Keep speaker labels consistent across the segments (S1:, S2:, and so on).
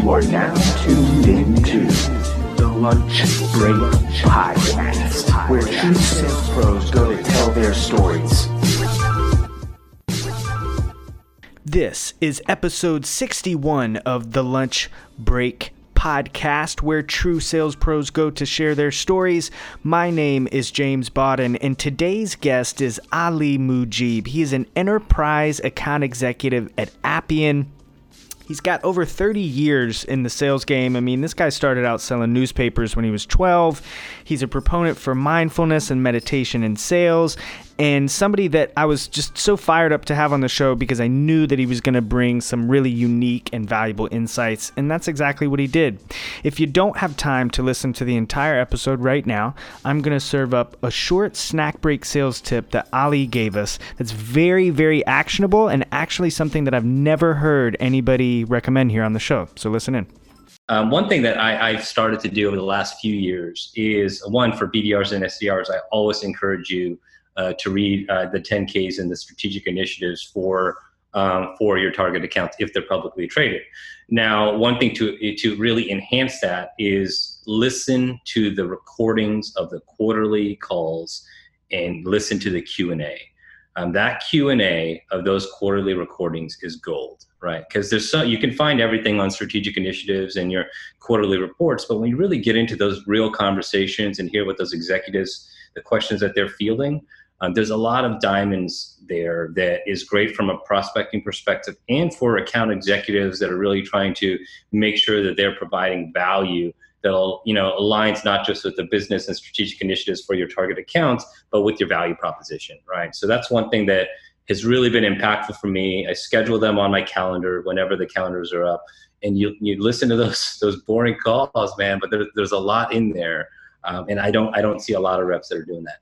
S1: You are now tuned into the Lunch Break Podcast, where true sales pros go to tell their stories.
S2: This is episode 61 of the Lunch Break podcast where true sales pros go to share their stories. My name is James Bawden, and today's guest is Ali Mujib. He is an enterprise account executive at Appian. He's got over 30 years in the sales game. I mean, this guy started out selling newspapers when he was 12. He's a proponent for mindfulness and meditation in sales, and somebody that I was just so fired up to have on the show because I knew that he was going to bring some really unique and valuable insights, and that's exactly what he did. If you don't have time to listen to the entire episode right now, I'm going to serve up a short snack break sales tip that Ali gave us that's very, very actionable and actually something that I've never heard anybody recommend here on the show. So listen in.
S3: Um, one thing that I, have started to do over the last few years is one for BDRs and SDRs. I always encourage you to read uh, the 10Ks and the strategic initiatives for um, for your target accounts if they're publicly traded. Now, one thing to to really enhance that is listen to the recordings of the quarterly calls and listen to the Q and A. Um, that Q and A of those quarterly recordings is gold, right? Because there's so you can find everything on strategic initiatives and your quarterly reports, but when you really get into those real conversations and hear what those executives, the questions that they're fielding, um, there's a lot of diamonds there that is great from a prospecting perspective and for account executives that are really trying to make sure that they're providing value that'll you know aligns not just with the business and strategic initiatives for your target accounts but with your value proposition right? So that's one thing that has really been impactful for me. I schedule them on my calendar whenever the calendars are up. And you you listen to those those boring calls man but there, there's a lot in there. Um, and i don't i don't see a lot of reps that are doing that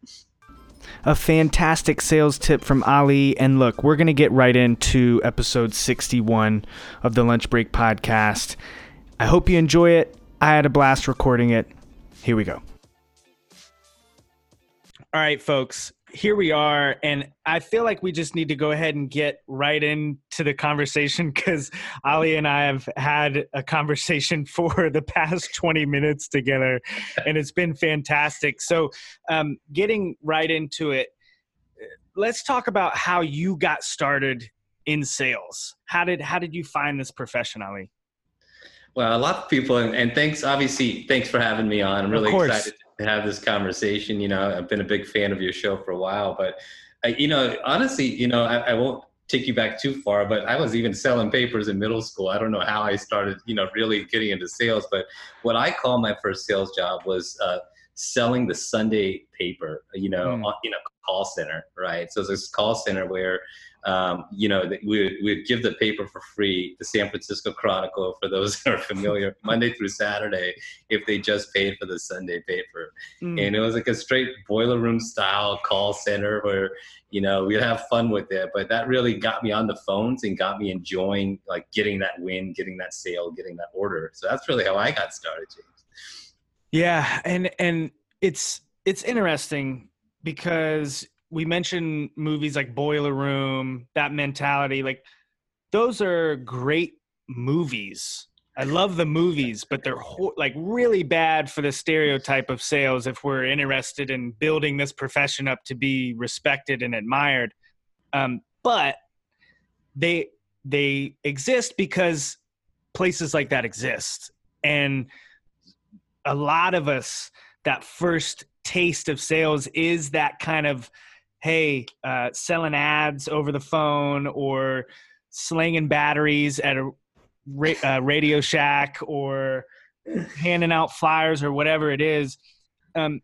S2: a fantastic sales tip from Ali. And look, we're going to get right into episode 61 of the Lunch Break podcast. I hope you enjoy it. I had a blast recording it. Here we go. All right, folks here we are and i feel like we just need to go ahead and get right into the conversation because ali and i have had a conversation for the past 20 minutes together and it's been fantastic. So um, getting right into it let's talk about how you got started in sales. How did how did you find this profession ali?
S3: Well a lot of people and, and thanks obviously thanks for having me on. I'm really excited to have this conversation. You know, I've been a big fan of your show for a while, but I, you know, honestly, you know, I, I won't take you back too far, but I was even selling papers in middle school. I don't know how I started, you know, really getting into sales, but what I call my first sales job was uh, selling the Sunday paper, you know, mm. in a call center, right? So it's this call center where um, you know, we would give the paper for free, the San Francisco Chronicle, for those that are familiar, Monday through Saturday, if they just paid for the Sunday paper. Mm. And it was like a straight boiler room style call center where, you know, we'd have fun with it. But that really got me on the phones and got me enjoying like getting that win, getting that sale, getting that order. So that's really how I got started, James.
S2: Yeah, and and it's it's interesting because we mentioned movies like Boiler Room, that mentality. Like those are great movies. I love the movies, but they're ho- like really bad for the stereotype of sales if we're interested in building this profession up to be respected and admired. Um, but they they exist because places like that exist, and a lot of us that first taste of sales is that kind of hey, uh, selling ads over the phone or slinging batteries at a ra- uh, Radio Shack or handing out flyers or whatever it is. Um,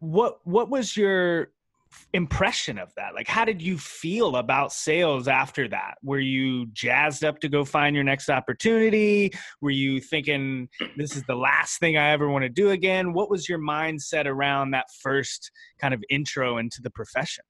S2: what what was your impression of that? Like, how did you feel about sales after that? Were you jazzed up to go find your next opportunity? Were you thinking this is the last thing I ever want to do again? What was your mindset around that first kind of intro into the profession?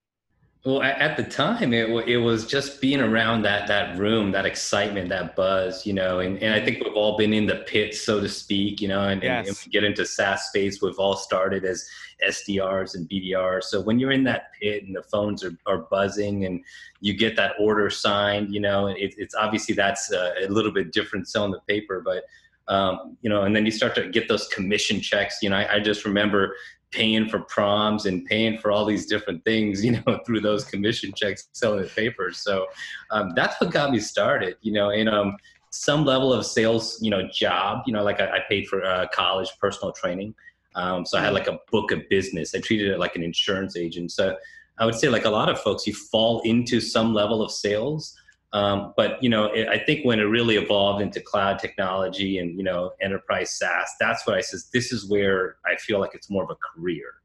S3: Well, at the time, it it was just being around that that room, that excitement, that buzz, you know. And, and I think we've all been in the pit, so to speak, you know. And, yes. and, and we get into SaaS space, we've all started as SDRs and BDRs. So when you're in that pit and the phones are, are buzzing and you get that order signed, you know, it, it's obviously that's a, a little bit different selling the paper, but um, you know, and then you start to get those commission checks. You know, I, I, just remember paying for proms and paying for all these different things, you know, through those commission checks selling the papers. So um, that's what got me started, you know, and um, some level of sales, you know, job, you know, like I, I paid for uh, college personal training. Um, so I had like a book of business. I treated it like an insurance agent. So I would say like a lot of folks, you fall into some level of sales um, but you know, it, I think when it really evolved into cloud technology and you know enterprise SaaS, that's what I says. This is where I feel like it's more of a career.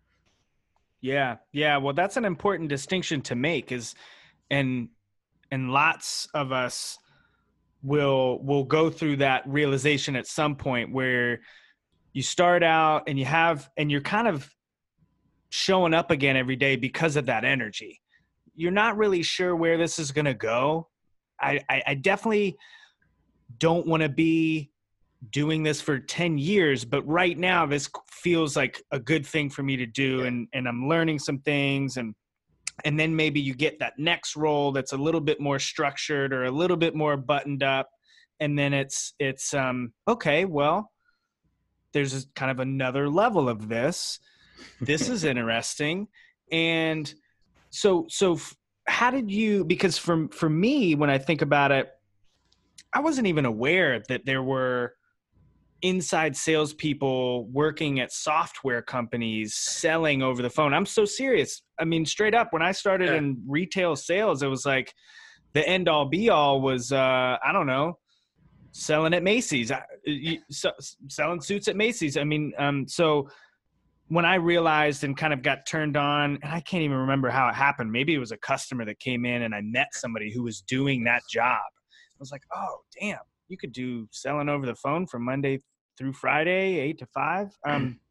S2: Yeah, yeah. Well, that's an important distinction to make. Is and and lots of us will will go through that realization at some point where you start out and you have and you're kind of showing up again every day because of that energy. You're not really sure where this is going to go I, I, I definitely don't want to be doing this for 10 years but right now this feels like a good thing for me to do and and I'm learning some things and and then maybe you get that next role that's a little bit more structured or a little bit more buttoned up and then it's it's um okay well there's kind of another level of this. This is interesting. And so so how did you because for for me when i think about it i wasn't even aware that there were inside salespeople working at software companies selling over the phone. I'm so serious. I mean straight up when i started yeah. in retail sales it was like the end all be all was uh i don't know selling at macy's. Selling suits at macy's. I mean um so when I realized and kind of got turned on, and I can't even remember how it happened. Maybe it was a customer that came in and I met somebody who was doing that job. I was like, oh, damn, you could do selling over the phone from Monday through Friday, eight to five. Um,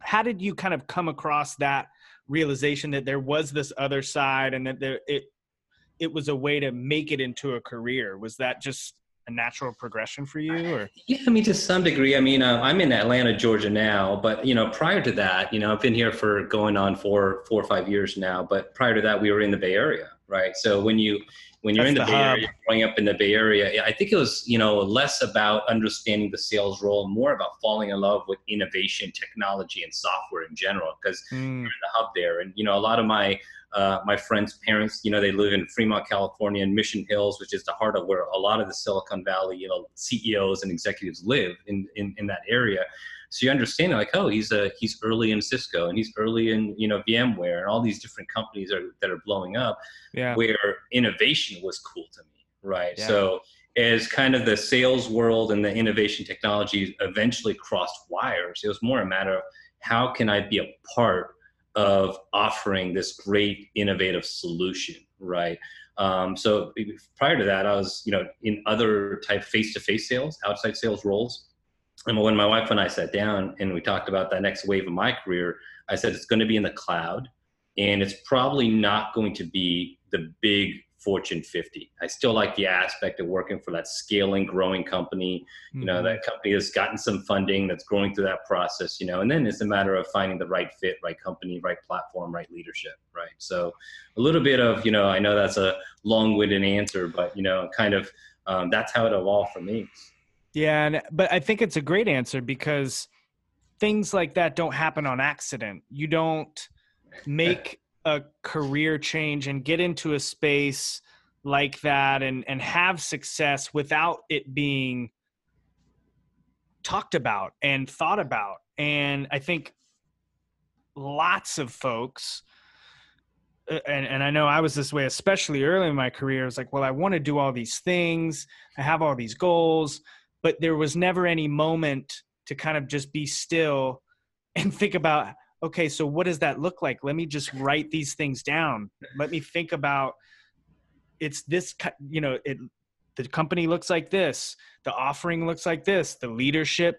S2: how did you kind of come across that realization that there was this other side and that there, it, it was a way to make it into a career? Was that just a natural progression for you or
S3: yeah i mean to some degree i mean uh, i'm in atlanta georgia now but you know prior to that you know i've been here for going on for four or five years now but prior to that we were in the bay area right so when you when you're That's in the, the bay hub. area growing up in the bay area i think it was you know less about understanding the sales role more about falling in love with innovation technology and software in general because mm. you're in the hub there and you know a lot of my uh, my friends' parents, you know, they live in Fremont, California, and Mission Hills, which is the heart of where a lot of the Silicon Valley, you know, CEOs and executives live in in, in that area. So you understand, like, oh, he's a he's early in Cisco and he's early in you know VMware and all these different companies are that are blowing up. Yeah. Where innovation was cool to me, right? Yeah. So as kind of the sales world and the innovation technology eventually crossed wires, it was more a matter of how can I be a part of offering this great innovative solution, right? Um, so prior to that, I was, you know, in other type face-to-face sales, outside sales roles. And when my wife and I sat down and we talked about that next wave of my career, I said it's going to be in the cloud, and it's probably not going to be the big Fortune 50. I still like the aspect of working for that scaling, growing company. You know, mm-hmm. that company has gotten some funding that's going through that process, you know, and then it's a matter of finding the right fit, right company, right platform, right leadership, right? So a little bit of, you know, I know that's a long winded answer, but, you know, kind of um, that's how it evolved for me.
S2: Yeah. And, but I think it's a great answer because things like that don't happen on accident. You don't make a career change and get into a space like that and and have success without it being talked about and thought about and i think lots of folks uh, and, and I know I was this way, especially early in my career. It's like, well, I want to do all these things. I have all these goals, but there was never any moment to kind of just be still and think about okay, so what does that look like? Let me just write these things down. Let me think about it's this, you know, it, the company looks like this, the offering looks like this, the leadership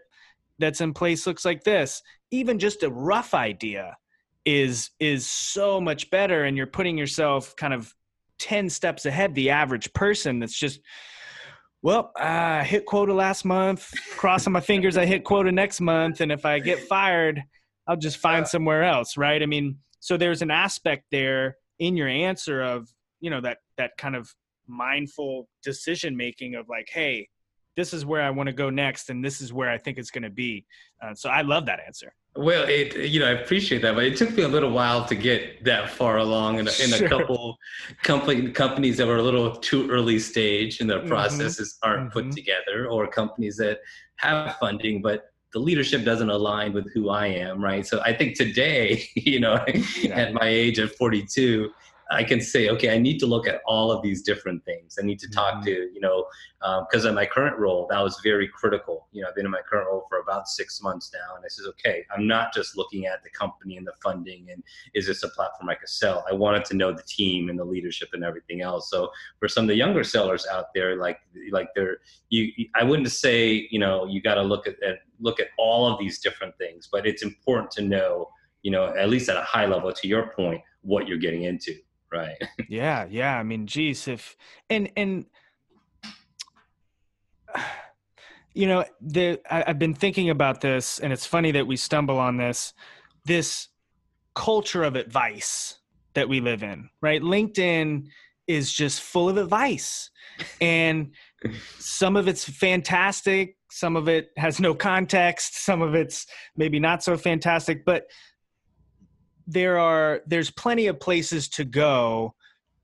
S2: that's in place looks like this, even just a rough idea. is is so much better and you're putting yourself kind of 10 steps ahead the average person that's just well uh, i hit quota last month crossing my fingers i hit quota next month and if i get fired i'll just find somewhere else right? I mean so there's an aspect there in your answer of you know that that kind of mindful decision making of like hey this is where i want to go next and this is where i think it's going to be. Uh, so i love that answer.
S3: Well, it you know I appreciate that, but it took me a little while to get that far along in a, in a couple company companies that were a little too early stage and their mm-hmm. processes aren't mm-hmm. put together, or companies that have funding but the leadership doesn't align with who I am, right? So I think today, you know, yeah. at my age of 42, I can say, okay, I need to look at all of these different things. I need to talk mm-hmm. to, you know, because um, in my current role, that was very critical. You know, I've been in my current role for about six months now, and I says, okay, I'm not just looking at the company and the funding and is this a platform I could sell. I wanted to know the team and the leadership and everything else. So for some of the younger sellers out there, like like they're you, I wouldn't say, you know, you got to look at, at look at all of these different things, but it's important to know, you know, at least at a high level, to your point, what you're getting into right.
S2: Yeah yeah i mean geez if and and you know the I, i've been thinking about this and it's funny that we stumble on this this culture of advice that we live in right? Linkedin is just full of advice and some of it's fantastic some of it has no context some of it's maybe not so fantastic but there are there's plenty of places to go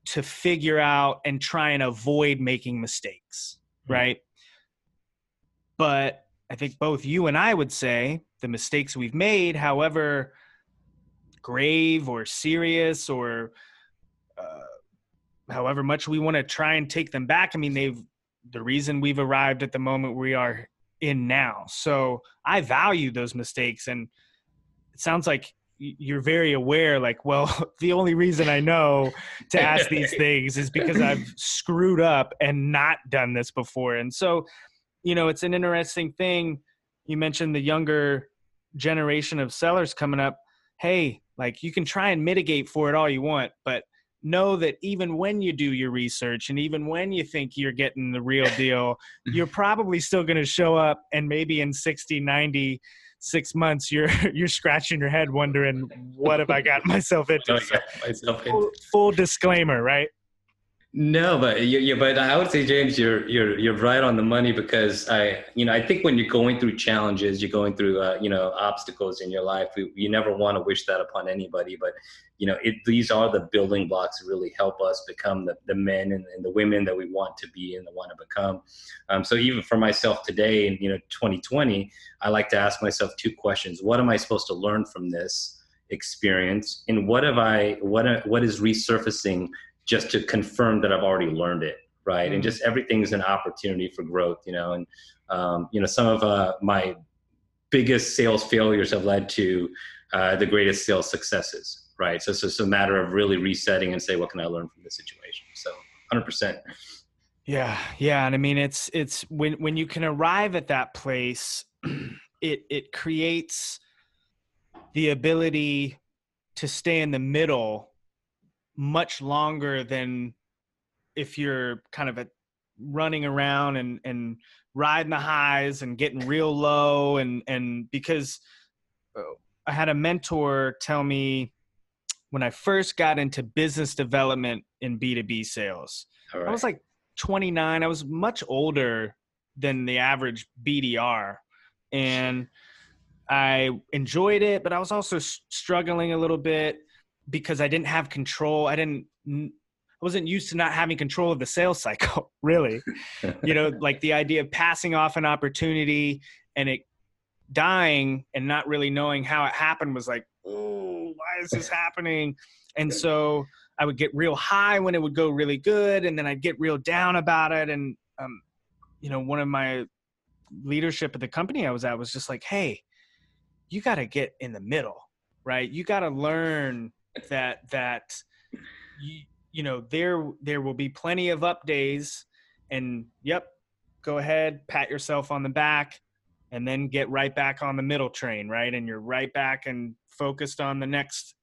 S2: to figure out and try and avoid making mistakes, mm-hmm. right? But I think both you and I would say the mistakes we've made, however grave or serious or uh, however much we want to try and take them back, I mean, they've the reason we've arrived at the moment we are in now. So I value those mistakes, and it sounds like you're very aware like well the only reason i know to ask these things is because i've screwed up and not done this before. And so you know it's an interesting thing. You mentioned the younger generation of sellers coming up. Hey like you can try and mitigate for it all you want but know that even when you do your research and even when you think you're getting the real deal you're probably still going to show up and maybe in 60 90 six months you're you're scratching your head wondering what have I got myself into. myself full, full disclaimer, right?
S3: No, but yeah, but I would say, James, you're you're you're right on the money because I, you know, I think when you're going through challenges, you're going through, uh, you know, obstacles in your life. You never want to wish that upon anybody, but you know, it, these are the building blocks that really help us become the, the men and, and the women that we want to be and the want to become. Um, so even for myself today, in you know, 2020, I like to ask myself two questions: What am I supposed to learn from this experience, and what have I, what what is resurfacing? Just to confirm that I've already learned it, right? Mm. And just everything's an opportunity for growth, you know. And um, you know, some of uh, my biggest sales failures have led to uh, the greatest sales successes, right? So it's a matter of really resetting and say, what can I learn from this situation? So, hundred percent.
S2: Yeah, yeah, and I mean, it's it's when when you can arrive at that place, it it creates the ability to stay in the middle much longer than if you're kind of a, running around and and riding the highs and getting real low and and because uh, I had a mentor tell me when I first got into business development in B2B sales. Right. I was like 29. I was much older than the average BDR and I enjoyed it, but I was also struggling a little bit because I didn't have control. I didn't I wasn't used to not having control of the sales cycle, really. you know, like the idea of passing off an opportunity and it dying and not really knowing how it happened was like, oh, why is this happening? And so I would get real high when it would go really good, and then I'd get real down about it. And um, you know, one of my leadership at the company I was at was just like, hey, you got to get in the middle, right? You got to learn that that you, you know there there will be plenty of up days and yep go ahead pat yourself on the back and then get right back on the middle train right? And you're right back and focused on the next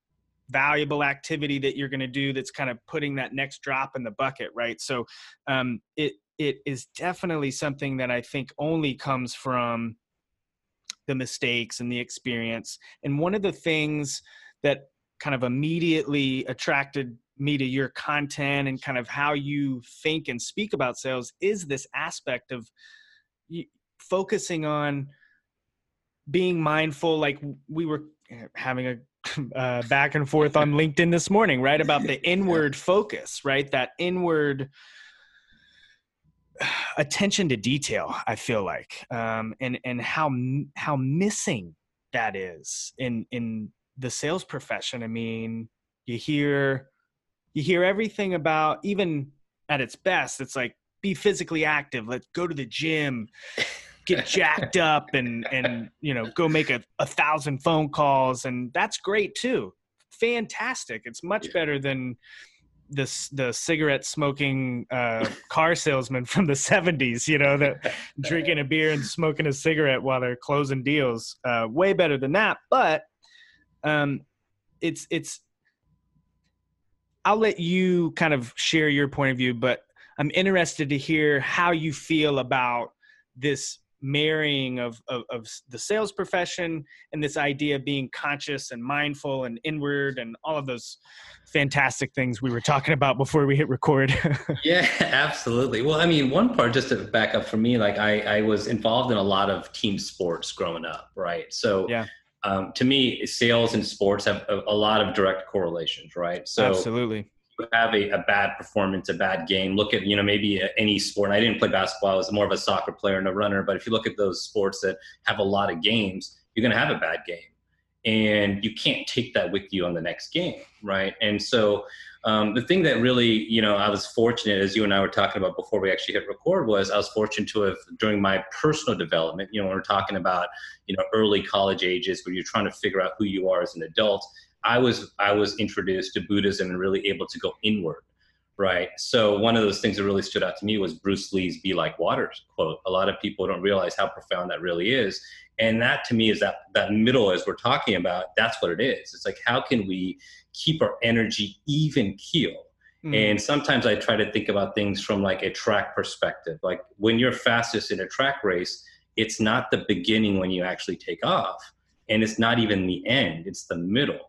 S2: valuable activity that you're going to do that's kind of putting that next drop in the bucket right? So um, it it is definitely something that i think only comes from the mistakes and the experience. And one of the things that kind of immediately attracted me to your content and kind of how you think and speak about sales is this aspect of focusing on being mindful like we were having a uh, back and forth on linkedin this morning right about the inward focus right that inward attention to detail i feel like um, and and how how missing that is in in the sales profession. I mean you hear you hear everything about even at its best it's like be physically active. Let's go to the gym get jacked up and and you know go make a, a thousand phone calls. And that's great too. Fantastic. It's much better than this the cigarette smoking uh, car salesman from the 70s you know that drinking a beer and smoking a cigarette while they're closing deals. Uh, way better than that. But um, it's it's I'll let you kind of share your point of view, but I'm interested to hear how you feel about this marrying of, of, of, the sales profession and this idea of being conscious and mindful and inward and all of those fantastic things we were talking about before we hit record.
S3: yeah, absolutely. Well, I mean, one part just to back up for me, like I, I was involved in a lot of team sports growing up, right? So yeah um, to me, sales and sports have a, a, lot of direct correlations, right?
S2: So absolutely,
S3: you have a, a, bad performance, a bad game. Look at you know maybe any sport. I didn't play basketball; I was more of a soccer player and a runner. But if you look at those sports that have a lot of games, you're going to have a bad game, and you can't take that with you on the next game, right? And so um, the thing that really, you know, I was fortunate, as you and I were talking about before we actually hit record, was I was fortunate to have, during my personal development, you know, when we're talking about, you know, early college ages where you're trying to figure out who you are as an adult, I was I was introduced to Buddhism and really able to go inward, right? So one of those things that really stood out to me was Bruce Lee's "Be like water" quote. A lot of people don't realize how profound that really is, and that to me is that that middle as we're talking about. That's what it is. It's like how can we keep our energy even keel. Mm. And sometimes I try to think about things from like a track perspective. Like when you're fastest in a track race, it's not the beginning when you actually take off, and it's not even the end, it's the middle,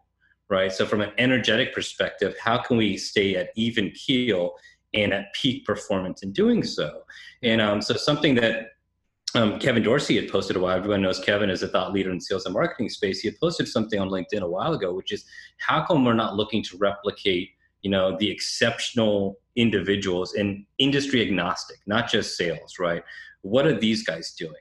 S3: right? So, from an energetic perspective, how can we stay at even keel and at peak performance in doing so? And um, so, something that um, Kevin Dorsey had posted a while. Everyone knows Kevin is a thought leader in sales and marketing space. He had posted something on LinkedIn a while ago, which is how come we're not looking to replicate, you know, the exceptional individuals and industry agnostic, not just sales, right? What are these guys doing?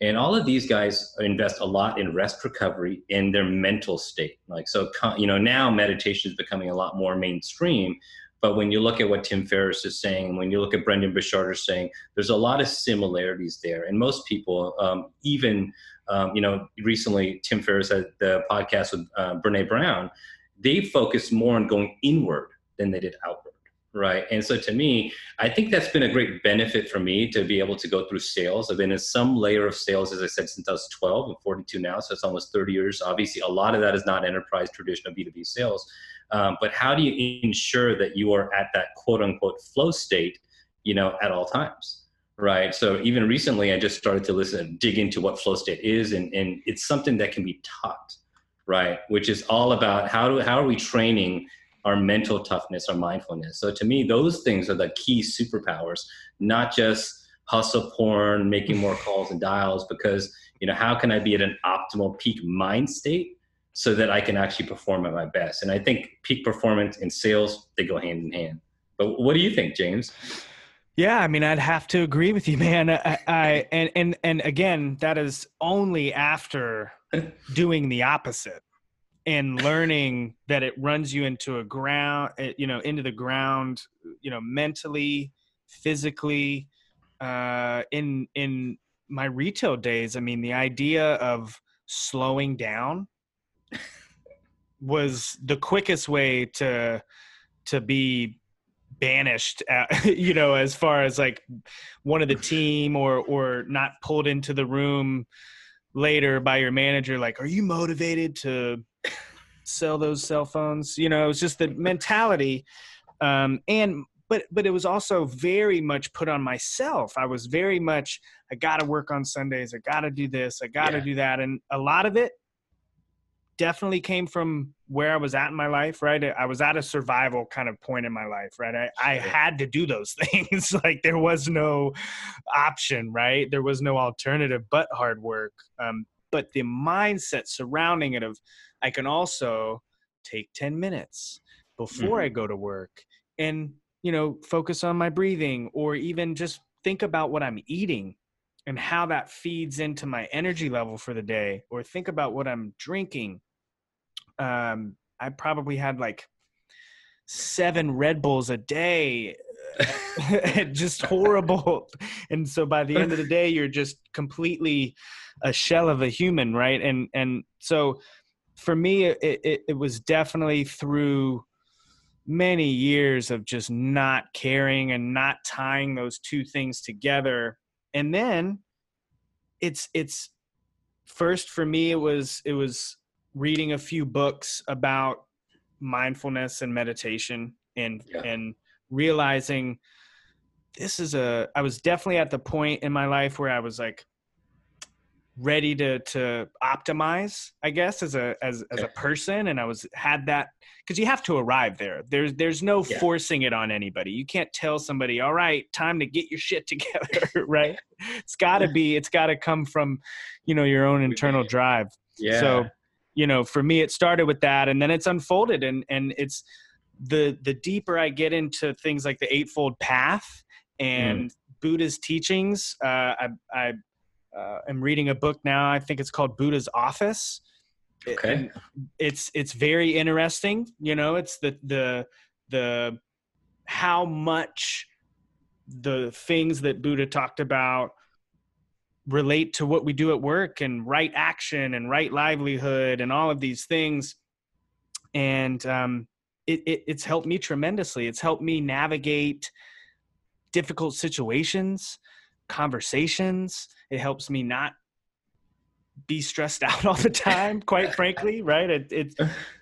S3: And all of these guys invest a lot in rest recovery in their mental state. Like so, you know, now meditation is becoming a lot more mainstream, but when you look at what Tim Ferriss is saying, when you look at Brendon Burchard is saying, there's a lot of similarities there. And most people, um, even, um, you know, recently Tim Ferriss had the podcast with uh, Brene Brown, they focus more on going inward than they did outward. Right. And so to me, I think that's been a great benefit for me to be able to go through sales. I've been in some layer of sales, as I said, since I was 12 and 42 now. So it's almost 30 years. Obviously, a lot of that is not enterprise traditional B2B sales. Um, but how do you ensure that you are at that quote unquote flow state, you know, at all times? Right. So even recently, I just started to listen, dig into what flow state is, and, and it's something that can be taught, right? Which is all about how do how are we training our mental toughness, our mindfulness. So to me, those things are the key superpowers, not just hustle porn, making more calls and dials, because you know, how can I be at an optimal peak mind state so that I can actually perform at my best. And I think peak performance and sales, they go hand in hand. But what do you think, James?
S2: Yeah, I mean, I'd have to agree with you, man. I, I and and and again, that is only after doing the opposite and learning that it runs you into a ground, eh, you know, into the ground, you know, mentally, physically. Uh, in in my retail days, I mean, the idea of slowing down was the quickest way to to be banished at, you know as far as like one of the team or or not pulled into the room later by your manager like are you motivated to sell those cell phones. You know, it was just the mentality. Um, and but but it was also very much put on myself. I was very much I got to work on Sundays. I got to do this. I got to
S3: Yeah.
S2: do that. And a lot of it definitely came from where I was at in my life, right? I was at a survival kind of point in my life, right? I, I had to do those things. like there was no option, right? There was no alternative but hard work. Um, but the mindset surrounding it of I can also take 10 minutes before I go to work and, you know, focus on my breathing or even just think about what I'm eating and how that feeds into my energy level for the day or think about what I'm drinking. Um, I probably had like seven Red Bulls a day, just horrible. And so by the end of the day, you're just completely a shell of a human, right? And and so for me, it it, it was definitely through many years of just not caring and not tying those two things together and then it's it's first for me it was it was reading a few books about mindfulness and meditation and
S3: Yeah.
S2: and realizing this is a I was definitely at the point in my life where I was like ready to to optimize i guess as a as as a person. And i was had that because you have to arrive there. There's there's no
S3: Yeah.
S2: forcing it on anybody. You can't tell somebody all right time to get your shit together right? It's got to be it's got to come from you know your own internal drive.
S3: Yeah.
S2: so you know for me it started with that and then it's unfolded and and it's the the deeper i get into things like the eightfold path and buddha's teachings uh i i uh, am reading a book now. I think it's called buddha's office.
S3: Okay.
S2: and it's it's very interesting. You know it's the the the how much the things that buddha talked about relate to what we do at work and right action and right livelihood and all of these things. And um, it, it, it's helped me tremendously. It's helped me navigate difficult situations conversations. It helps me not be stressed out all the time quite frankly right? It, it's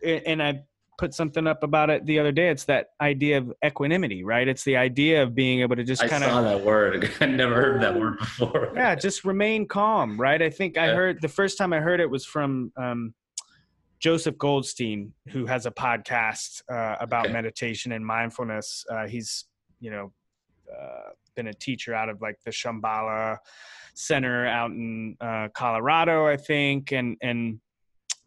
S2: and i put something up about it the other day. It's that idea of equanimity right? It's the idea of being able to just
S3: I
S2: kind
S3: saw
S2: of
S3: that word. I never heard that word before.
S2: yeah just remain calm right? I think i heard the first time i heard it was from um, joseph goldstein who has a podcast uh, about
S3: Okay.
S2: meditation and mindfulness. Uh, he's you know uh, been a teacher out of like the shambhala center out in uh, colorado i think and and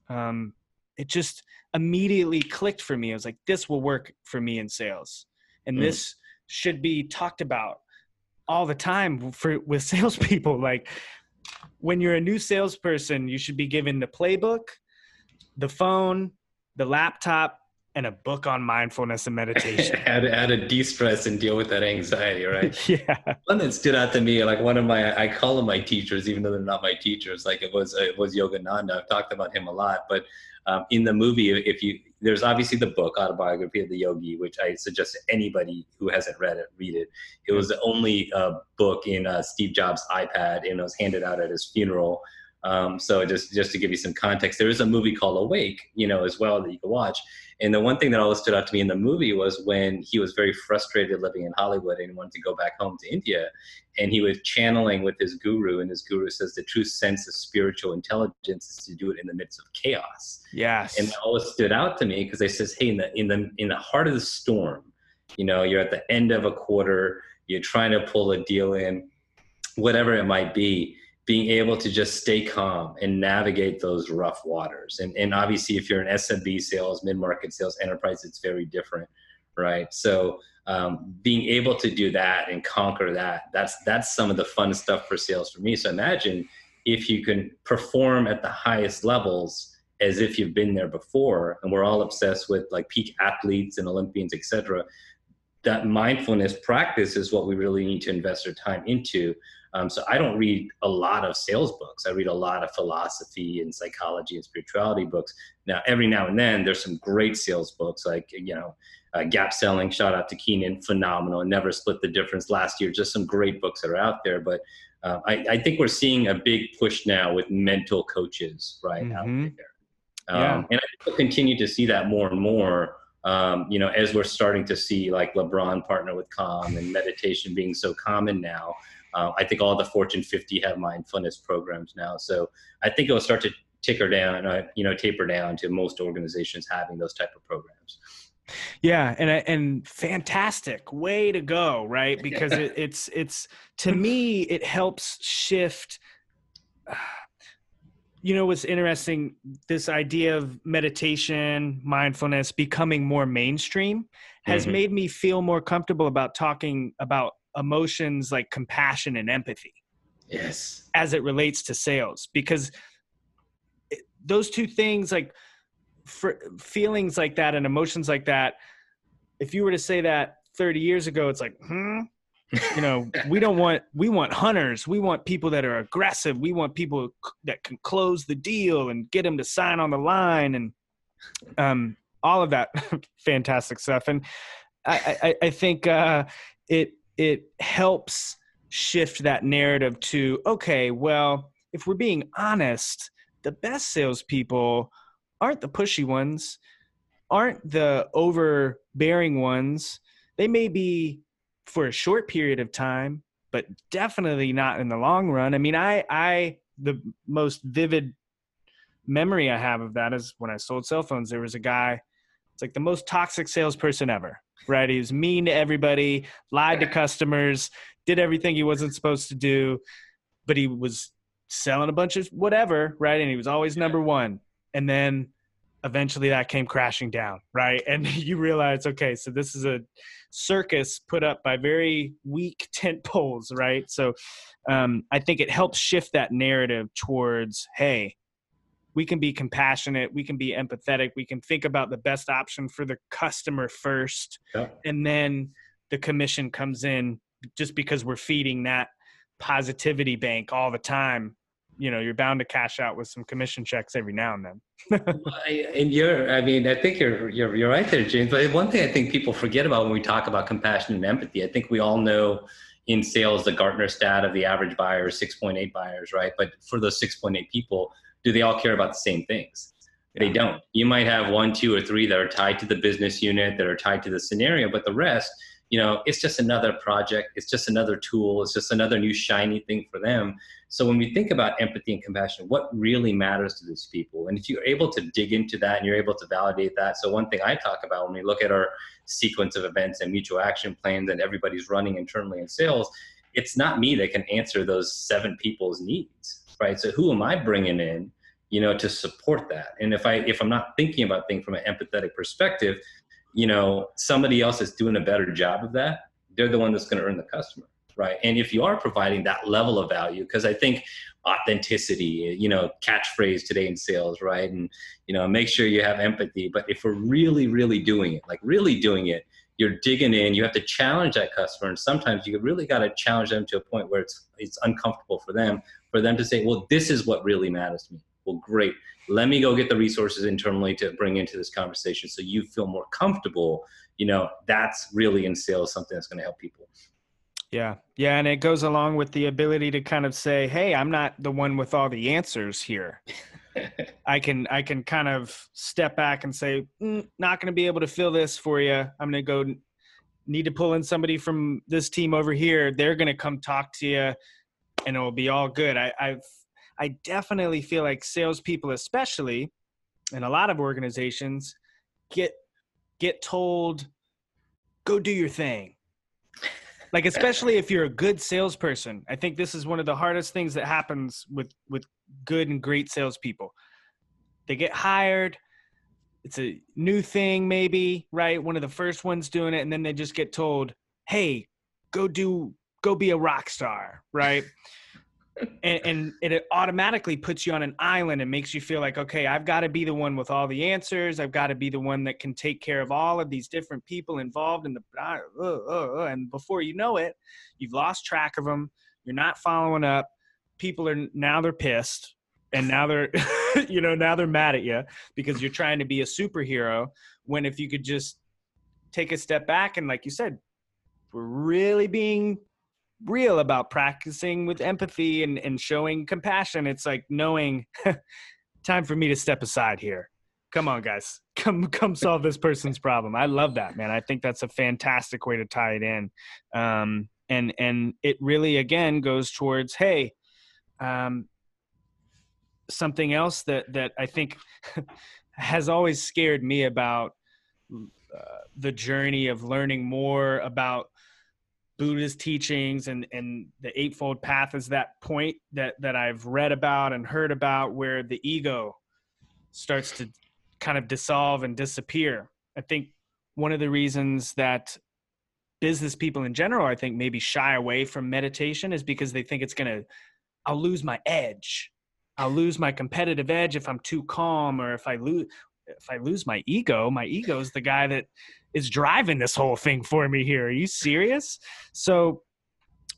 S2: um, it just immediately clicked for me i was like this will work for me in sales and
S3: Mm.
S2: this should be talked about all the time for with salespeople. Like when you're a new salesperson, you should be given the playbook, the phone, the laptop, and a book on mindfulness and meditation.
S3: how, to, how to de-stress and deal with that anxiety, right?
S2: yeah.
S3: One that stood out to me, like one of my, I call them my teachers, even though they're not my teachers. Like it was, it was Yogananda. I've talked about him a lot, but um, in the movie, if you, there's obviously the book, Autobiography of the Yogi, which I suggest to anybody who hasn't read it, read it. It was the only uh, book in uh, Steve Jobs' iPad, and it was handed out at his funeral. Um, so just just to give you some context, there is a movie called Awake, you know, as well that you can watch. And the one thing that always stood out to me in the movie was when he was very frustrated living in Hollywood and wanted to go back home to India, and he was channeling with his guru, and his guru says the true sense of spiritual intelligence is to do it in the midst of chaos
S2: Yes.
S3: and that always stood out to me because they says hey in the in the in the heart of the storm you know you're at the end of a quarter you're trying to pull a deal in whatever it might be being able to just stay calm and navigate those rough waters. And and obviously if you're an smb sales mid-market sales enterprise it's very different right? So um, being able to do that and conquer that that's that's some of the fun stuff for sales for me. So imagine if you can perform at the highest levels as if you've been there before and we're all obsessed with like peak athletes and olympians etc that mindfulness practice is what we really need to invest our time into um, so i don't read a lot of sales books i read a lot of philosophy and psychology and spirituality books now every now and then there's some great sales books like you know uh, gap selling shout out to keenan phenomenal and never split the difference last year just some great books that are out there but uh, I, I think we're seeing a big push now with mental coaches right out
S2: Mhm.
S3: there Um,
S2: Yeah.
S3: And I think we'll continue to see that more and more. Um, you know, as we're starting to see like LeBron partner with Calm and meditation being so common now. Uh, I think all the Fortune 50 have mindfulness programs now. So I think it'll start to ticker down, uh, you know, taper down to most organizations having those type of programs.
S2: Yeah, and and fantastic way to go, right? Because it, it's it's to me it helps shift. You know what's interesting? This idea of meditation, mindfulness becoming more mainstream has
S3: Mhm.
S2: made me feel more comfortable about talking about emotions like compassion and empathy
S3: Yes.
S2: as it relates to sales because those two things like for feelings like that and emotions like that if you were to say that 30 years ago it's like hmm you know we don't want we want hunters. We want people that are aggressive. We want people that can close the deal and get them to sign on the line and um all of that fantastic stuff. And i i, I think uh it it helps shift that narrative to okay well if we're being honest the best salespeople aren't the pushy ones aren't the overbearing ones. They may be for a short period of time but definitely not in the long run. I mean i i the most vivid memory i have of that is when i sold cell phones there was a guy it's like the most toxic salesperson ever right? He was mean to everybody lied to customers did everything he wasn't supposed to do but he was selling a bunch of whatever right? And he was always number one. And then eventually that came crashing down right? And you realize okay so this is a circus put up by very weak tent poles right? So um, i think it helps shift that narrative towards hey we can be compassionate we can be empathetic we can think about the best option for the customer first
S3: Yeah.
S2: and then the commission comes in just because we're feeding that positivity bank all the time you know you're bound to cash out with some commission checks every now and then
S3: I- and you're, I mean, I think you're, you're, you're right there, James. But one thing I think people forget about when we talk about compassion and empathy, I think we all know in sales the Gartner stat of the average buyer is 6.8 buyers, right? But for those 6.8 people, do they all care about the same things? They don't. You might have one, two, or three that are tied to the business unit, that are tied to the scenario, but the rest, you know, it's just another project. It's just another tool. It's just another new shiny thing for them. So when we think about empathy and compassion, what really matters to these people? And if you're able to dig into that and you're able to validate that. So one thing I talk about when we look at our sequence of events and mutual action plans and everybody's running internally in sales, it's not me that can answer those seven people's needs, right? So who am I bringing in, you know, to support that? And if I if I'm not thinking about things from an empathetic perspective, you know, somebody else is doing a better job of that. They're the one that's going to earn the customer right and if you are providing that level of value because i think authenticity you know catchphrase today in sales right and you know make sure you have empathy but if we're really really doing it like really doing it you're digging in you have to challenge that customer and sometimes you really got to challenge them to a point where it's it's uncomfortable for them for them to say well this is what really matters to me well great let me go get the resources internally to bring into this conversation so you feel more comfortable you know that's really in sales something that's going to help people
S2: Yeah. Yeah. And it goes along with the ability to kind of say, hey, I'm not the one with all the answers here. I can I can kind of step back and say, mm, not going to be able to fill this for you. I'm going to go need to pull in somebody from this team over here. They're going to come talk to you, and it will be all good. I I've I definitely feel like salespeople, especially, in a lot of organizations, get get told, go do your thing. Like especially if you're a good salesperson, I think this is one of the hardest things that happens with with good and great salespeople. They get hired. It's a new thing, maybe, right? One of the first ones doing it, and then they just get told, "Hey, go do, go be a rock star," right? and, and it automatically puts you on an island and makes you feel like, okay, I've got to be the one with all the answers. I've got to be the one that can take care of all of these different people involved in the. Uh, uh, uh, and before you know it, you've lost track of them. You're not following up. People are now they're pissed, and now they're, you know, now they're mad at you because you're trying to be a superhero. When if you could just take a step back and, like you said, we're really being real about practicing with empathy and, and showing compassion. It's like knowing time for me to step aside here. come on, guys, come come solve this person's problem. I love that, man. I think that's a fantastic way to tie it in, um, and and it really again goes towards hey, um, something else that that I think has always scared me about uh, the journey of learning more about Buddha's teachings and and the eightfold path is that point that that I've read about and heard about where the ego starts to kind of dissolve and disappear. I think one of the reasons that business people in general I think maybe shy away from meditation is because they think it's going to I'll lose my edge. I'll lose my competitive edge if I'm too calm or if I lose if I lose my ego, my ego is the guy that is driving this whole thing for me here. Are you serious? So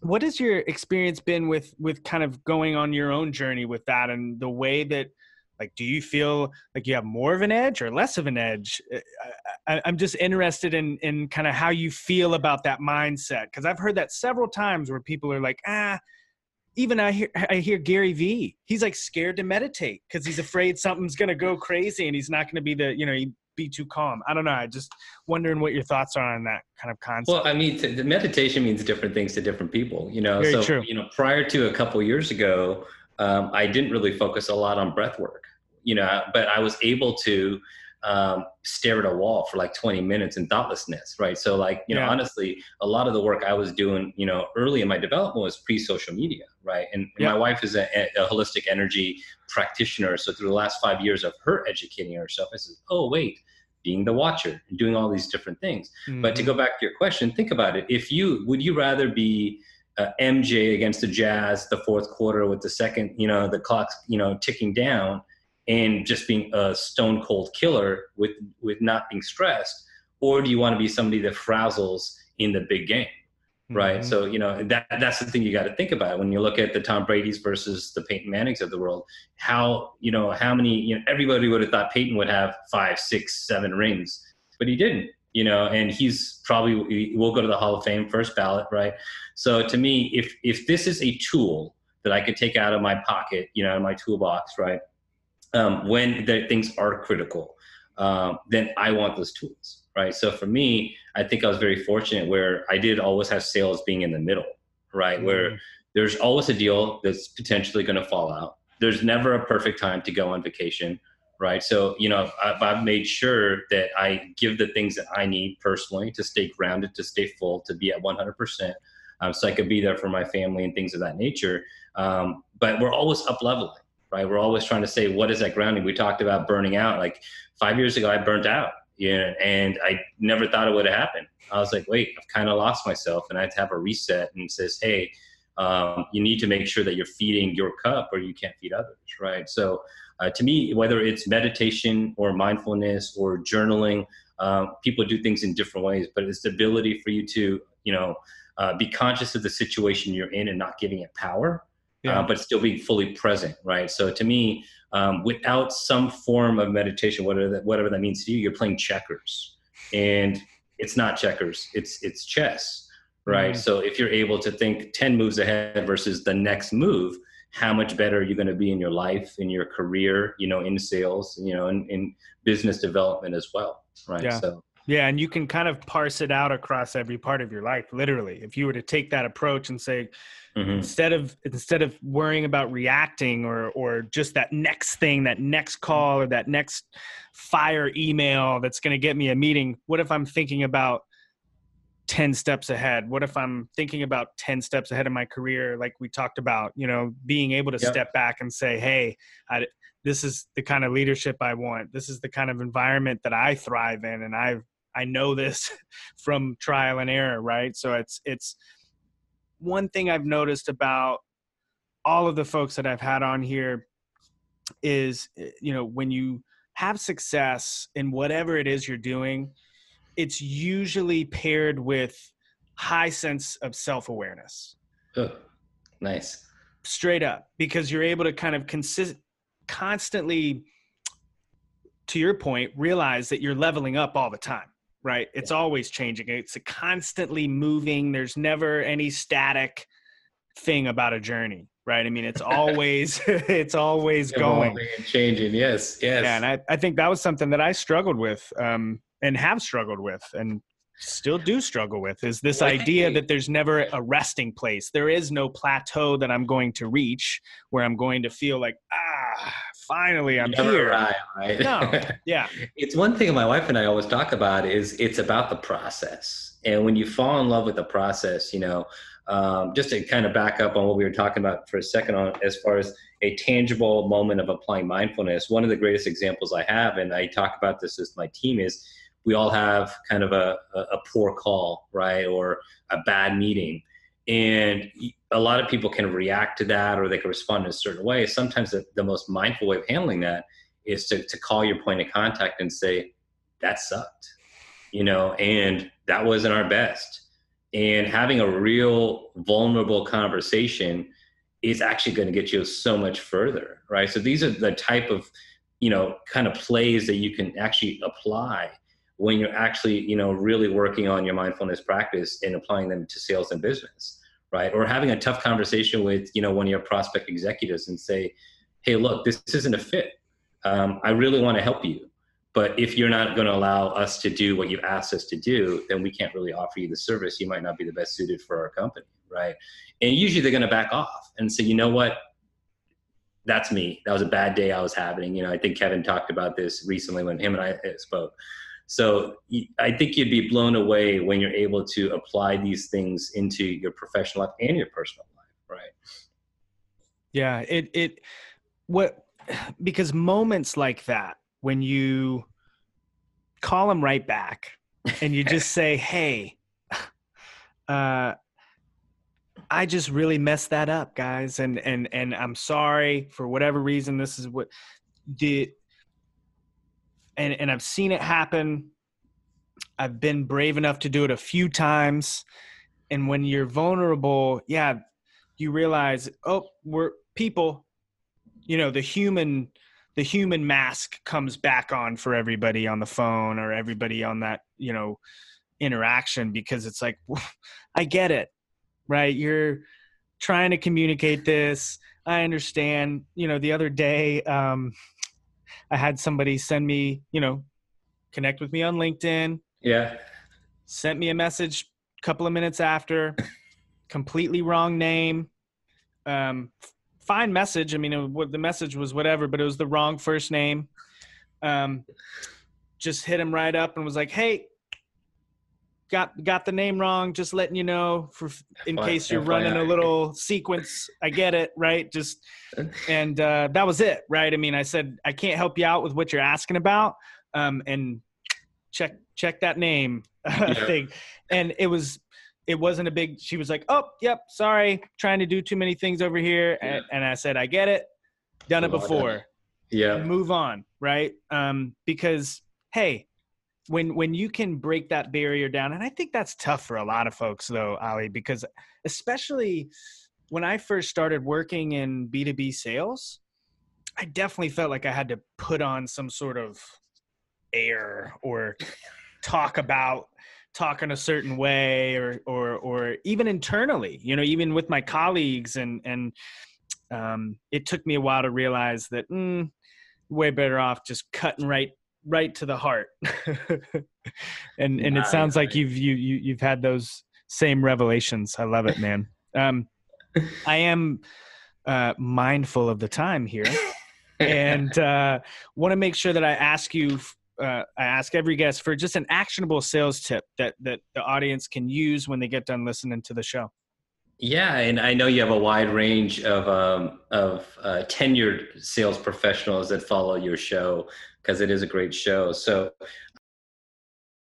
S2: what has your experience been with with kind of going on your own journey with that and the way that like do you feel like you have more of an edge or less of an edge I, am just interested in in kind of how you feel about that mindset because i've heard that several times where people are like ah even I hear I hear Gary Vee. He's like scared to meditate because he's afraid something's gonna go crazy and he's not gonna be the you know he be too calm. I don't know. I just wondering what your thoughts are on that kind of concept.
S3: Well, I mean, the meditation means different things to different people. You know,
S2: Very
S3: so
S2: true.
S3: you know, prior to a couple years ago, um, I didn't really focus a lot on breath work. You know, but I was able to um, stare at a wall for like 20 minutes in thoughtlessness, right? So, like, you
S2: Yeah.
S3: know, honestly, a lot of the work I was doing, you know, early in my development was pre social media, right? And,
S2: Yeah.
S3: my wife is a, a holistic energy practitioner. So, through the last five years of her educating herself, I said, oh, wait, being the watcher, doing all these different things. But to
S2: Mhm.
S3: go back to your question, think about it. If you would you rather be uh, MJ against the Jazz the fourth quarter with the second, you know, the clock's you know ticking down, and just being a stone cold killer with with not being stressed, or do you want to be somebody that frazzles in the big game? Right.
S2: Mhm.
S3: So, you know, that that's the thing you got to think about when you look at the Tom Brady's versus the Peyton Mannings of the world. How, you know, how many, you know, everybody would have thought Peyton would have five, six, seven rings, but he didn't, you know, and he's probably he will go to the Hall of Fame first ballot, right? So to me, if if this is a tool that I could take out of my pocket, you know, in my toolbox, right? Um, when the things are critical, um, then I want those tools, right? So for me, I think I was very fortunate where I did always have sales being in the middle, right? Where
S2: Mhm.
S3: there's always a deal that's potentially going to fall out. There's never a perfect time to go on vacation, right? So, you know, I've, I've made sure that I give the things that I need personally to stay grounded, to stay full, to be at 100%, um, so I could be there for my family and things of that nature. Um, but we're always up leveling, right? We're always trying to say, what is that grounding? We talked about burning out. Like five years ago, I burnt out, know, and I never thought it would have happened. I was like, wait, I've kind of lost myself, and I had to have a reset and says, hey, um, you need to make sure that you're feeding your cup or you can't feed others, right? So, uh, to me, whether it's meditation or mindfulness or journaling, um, people do things in different ways, but it's the ability for you to, you know, uh, be conscious of the situation you're in and not giving it power,
S2: Yeah.
S3: uh, but still being fully present, right? So, to me, um, without some form of meditation, whatever that, whatever that means to you, you're playing checkers, and it's not checkers; it's it's chess, right?
S2: Mhm.
S3: So, if you're able to think ten moves ahead versus the next move, how much better are you're going to be in your life, in your career, you know, in sales, you know, in, in business development as well, right?
S2: Yeah.
S3: So,
S2: Yeah, and you can kind of parse it out across every part of your life, literally. If you were to take that approach and say,
S3: mhm.
S2: instead of instead of worrying about reacting or or just that next thing, that next call or that next fire email that's going to get me a meeting, what if I'm thinking about 10 steps ahead? What if I'm thinking about 10 steps ahead in my career like we talked about, you know, being able to
S3: Yep.
S2: step back and say, "Hey, I this is the kind of leadership I want. This is the kind of environment that I thrive in and I I know this from trial and error, right? So it's it's one thing I've noticed about all of the folks that I've had on here is you know when you have success in whatever it is you're doing it's usually paired with high sense of self-awareness
S3: Ugh. nice.
S2: straight up because you're able to kind of consist constantly to your point realize that you're leveling up all the time right it's always changing it's constantly moving there's never any static thing about a journey, right? I mean, it's always it's always going
S3: and changing. Yes, yes.
S2: Yeah, and I, I think that was something that I struggled with um, and have struggled with and still do struggle with is this idea that there's never a resting place. There is no plateau that I'm going to reach where I'm going to feel like, ah, finally I'm here.
S3: Arrive, right?
S2: No, yeah.
S3: it's one thing my wife and I always talk about is it's about the process. And when you fall in love with the process, you know, um, just to kind of back up on what we were talking about for a second on as far as a tangible moment of applying mindfulness, one of the greatest examples I have, and I talk about this with my team is we all have kind of a, a poor call, right? Or a bad meeting. And a lot of people can react to that or they can respond in a certain way. Sometimes the, the most mindful way of handling that is to, to call your point of contact and say, that sucked, you know, and that wasn't our best. And having a real vulnerable conversation is actually going to get you so much further, right? So these are the type of, you know, kind of plays that you can actually apply when you're actually you know really working on your mindfulness practice and applying them to sales and business right? Or having a tough conversation with you know one of your prospect executives and say hey look this isn't a fit. Um, i really want to help you but if you're not going to allow us to do what you've asked us to do then we can't really offer you the service. You might not be the best suited for our company right? And usually they're going to back off and say you know what? That's me. That was a bad day i was having. You know i think kevin talked about this recently when him and i spoke so I think you'd be blown away when you're able to apply these things into your professional life and your personal life, right?
S2: Yeah, it it what because moments like that when you call them right back and you just say, "Hey, uh I just really messed that up, guys, and and and I'm sorry for whatever reason. This is what did and and I've seen it happen. I've been brave enough to do it a few times. And when you're vulnerable, yeah, you realize, oh, we're people, you know, the human the human mask comes back on for everybody on the phone or everybody on that, you know, interaction because it's like I get it. Right? You're trying to communicate this. I understand. You know, the other day um I had somebody send me, you know, connect with me on LinkedIn.
S3: Yeah.
S2: Sent me a message a couple of minutes after, completely wrong name. Um, fine message. I mean, it, the message was whatever, but it was the wrong first name. Um, just hit him right up and was like, "Hey, got got the name wrong. Just letting you know for in case you're running a little sequence. I get it, right? Just and uh, that was it, right? I mean, I said I can't help you out with what you're asking about, um, and check check that name yeah. thing, and it was it wasn't a big. She was like, "Oh, yep, sorry, trying to do too many things over here," yeah. and, and, I said, "I get it, done it before."
S3: Yeah,
S2: move on, right? Um, because hey when when you can break that barrier down and i think that's tough for a lot of folks though ali because especially when i first started working in b2b sales i definitely felt like i had to put on some sort of air or talk about talk in a certain way or or or even internally you know even with my colleagues and and um, it took me a while to realize that mm, way better off just cutting right right to the heart. and and it sounds like you've you, you you've had those same revelations. I love it, man. Um, I am uh, mindful of the time here, and uh, want to make sure that I ask you. Uh, I ask every guest for just an actionable sales tip that that the audience can use when they get done listening to the show.
S3: Yeah, and I know you have a wide range of um, of uh, tenured sales professionals that follow your show because it is a great show. So,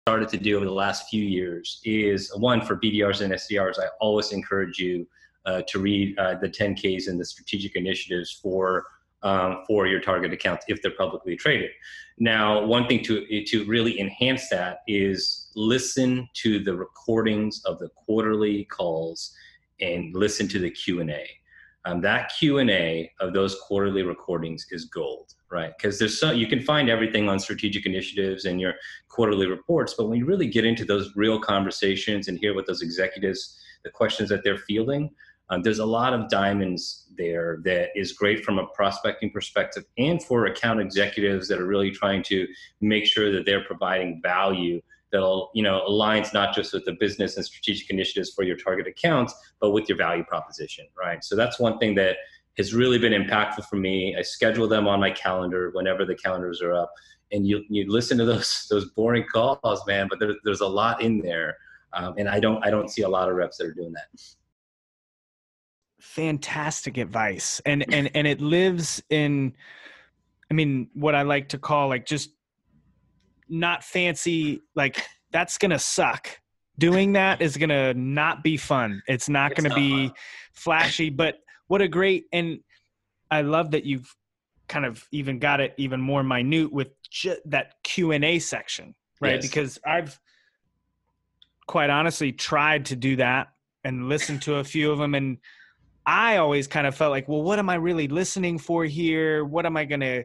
S3: started to do over the last few years is one for BDRs and SDRs. I always encourage you uh, to read uh, the 10Ks and the strategic initiatives for um, for your target accounts if they're publicly traded. Now, one thing to to really enhance that is listen to the recordings of the quarterly calls and listen to the q&a um, that q&a of those quarterly recordings is gold right? Because there's so you can find everything on strategic initiatives and your quarterly reports but when you really get into those real conversations and hear what those executives the questions that they're fielding Um, there's a lot of diamonds there that is great from a prospecting perspective and for account executives that are really trying to make sure that they're providing value that'll you know aligns not just with the business and strategic initiatives for your target accounts but with your value proposition right? So that's one thing that has really been impactful for me. I schedule them on my calendar whenever the calendars are up. And you you listen to those those boring calls man but there, there's a lot in there. Um, and i don't i don't see a lot of reps that are doing that.
S2: Fantastic advice. And and and it lives in i mean what i like to call like just not fancy like that's gonna suck. Doing that is gonna not be fun. It's not it's gonna not be fun. flashy but what a great and i love that you've kind of even got it even more minute with ju- that q&a section right? Yes. because i've quite honestly tried to do that and listen to a few of them and i always kind of felt like well what am i really listening for here? What am i gonna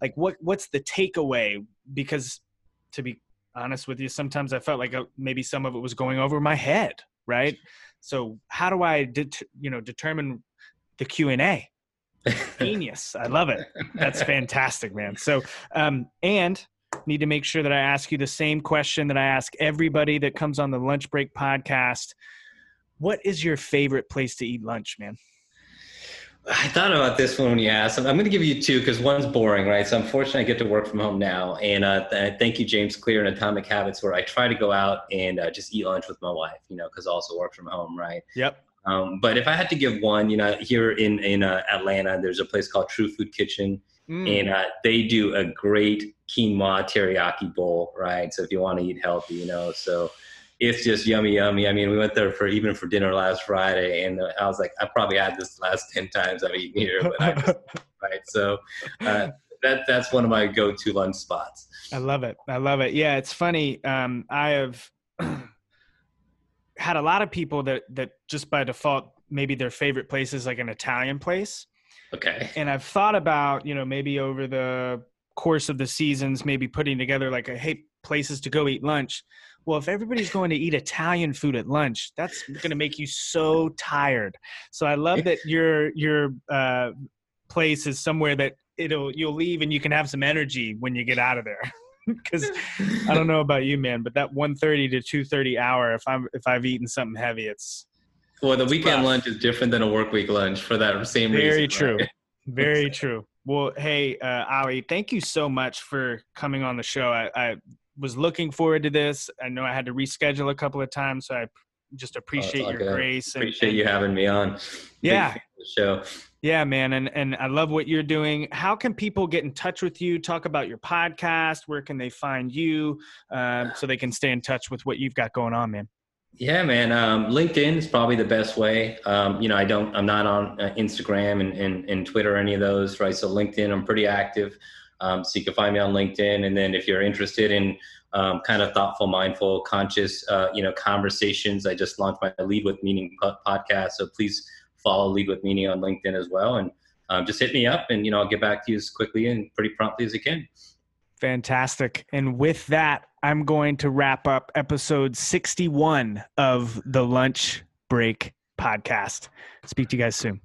S2: like what what's the takeaway? Because to be honest with you, sometimes I felt like uh, maybe some of it was going over my head, right? So how do I, det- you know, determine the Q and A? Genius! I love it. That's fantastic, man. So, um, and need to make sure that I ask you the same question that I ask everybody that comes on the Lunch Break podcast. What is your favorite place to eat lunch, man?
S3: I thought about this one when you asked. I'm, going to give you two because one's boring, right? So unfortunately, I get to work from home now. And uh, th- thank you, James Clear and Atomic Habits, where I try to go out and uh, just eat lunch with my wife, you know, because I also work from home, right?
S2: Yep.
S3: Um, but if I had to give one, you know, here in in uh, Atlanta, there's a place called True Food Kitchen, mm. and uh, they do a great quinoa teriyaki bowl, right? So if you want to eat healthy, you know, so it's just yummy, yummy. I mean, we went there for even for dinner last Friday, and I was like, I probably had this last ten times I've eaten here, but I just, right. So uh, that that's one of my go-to lunch spots.
S2: I love it. I love it. Yeah, it's funny. Um, I have had a lot of people that that just by default maybe their favorite place is like an Italian place.
S3: Okay.
S2: And I've thought about you know maybe over the course of the seasons maybe putting together like a hey places to go eat lunch well, if everybody's going to eat Italian food at lunch, that's going to make you so tired. So I love that your your uh, place is somewhere that it'll you'll leave and you can have some energy when you get out of there. Because I don't know about you, man, but that 1.30 to 2.30 hour, if I'm if I've eaten something heavy, it's
S3: well, the weekend rough. lunch is different than a work week lunch for that same
S2: Very
S3: reason.
S2: Very true. Right? Very true. Well, hey, uh, Ali, thank you so much for coming on the show. I, I was looking forward to this. I know I had to reschedule a couple of times, so I just oh, appreciate oh, your good. grace.
S3: And, appreciate and, you having me on.
S2: Yeah.
S3: Show.
S2: Yeah, man, and and I love what you're doing. How can people get in touch with you? Talk about your podcast. Where can they find you um, so they can stay in touch with what you've got going on, man?
S3: Yeah, man. Um, LinkedIn is probably the best way. Um, you know, I don't, I'm not on uh, Instagram and, and, and Twitter, or any of those, right? So LinkedIn, I'm pretty active. Um, so you can find me on LinkedIn. And then if you're interested in um, kind of thoughtful, mindful, conscious, uh, you know, conversations, I just launched my Lead with Meaning podcast. So please follow Lead with Meaning on LinkedIn as well. And um, just hit me up and, you know, I'll get back to you as quickly and pretty promptly as I can.
S2: Fantastic. And with that, I'm going to wrap up episode 61 of the Lunch Break podcast. Speak to you guys soon.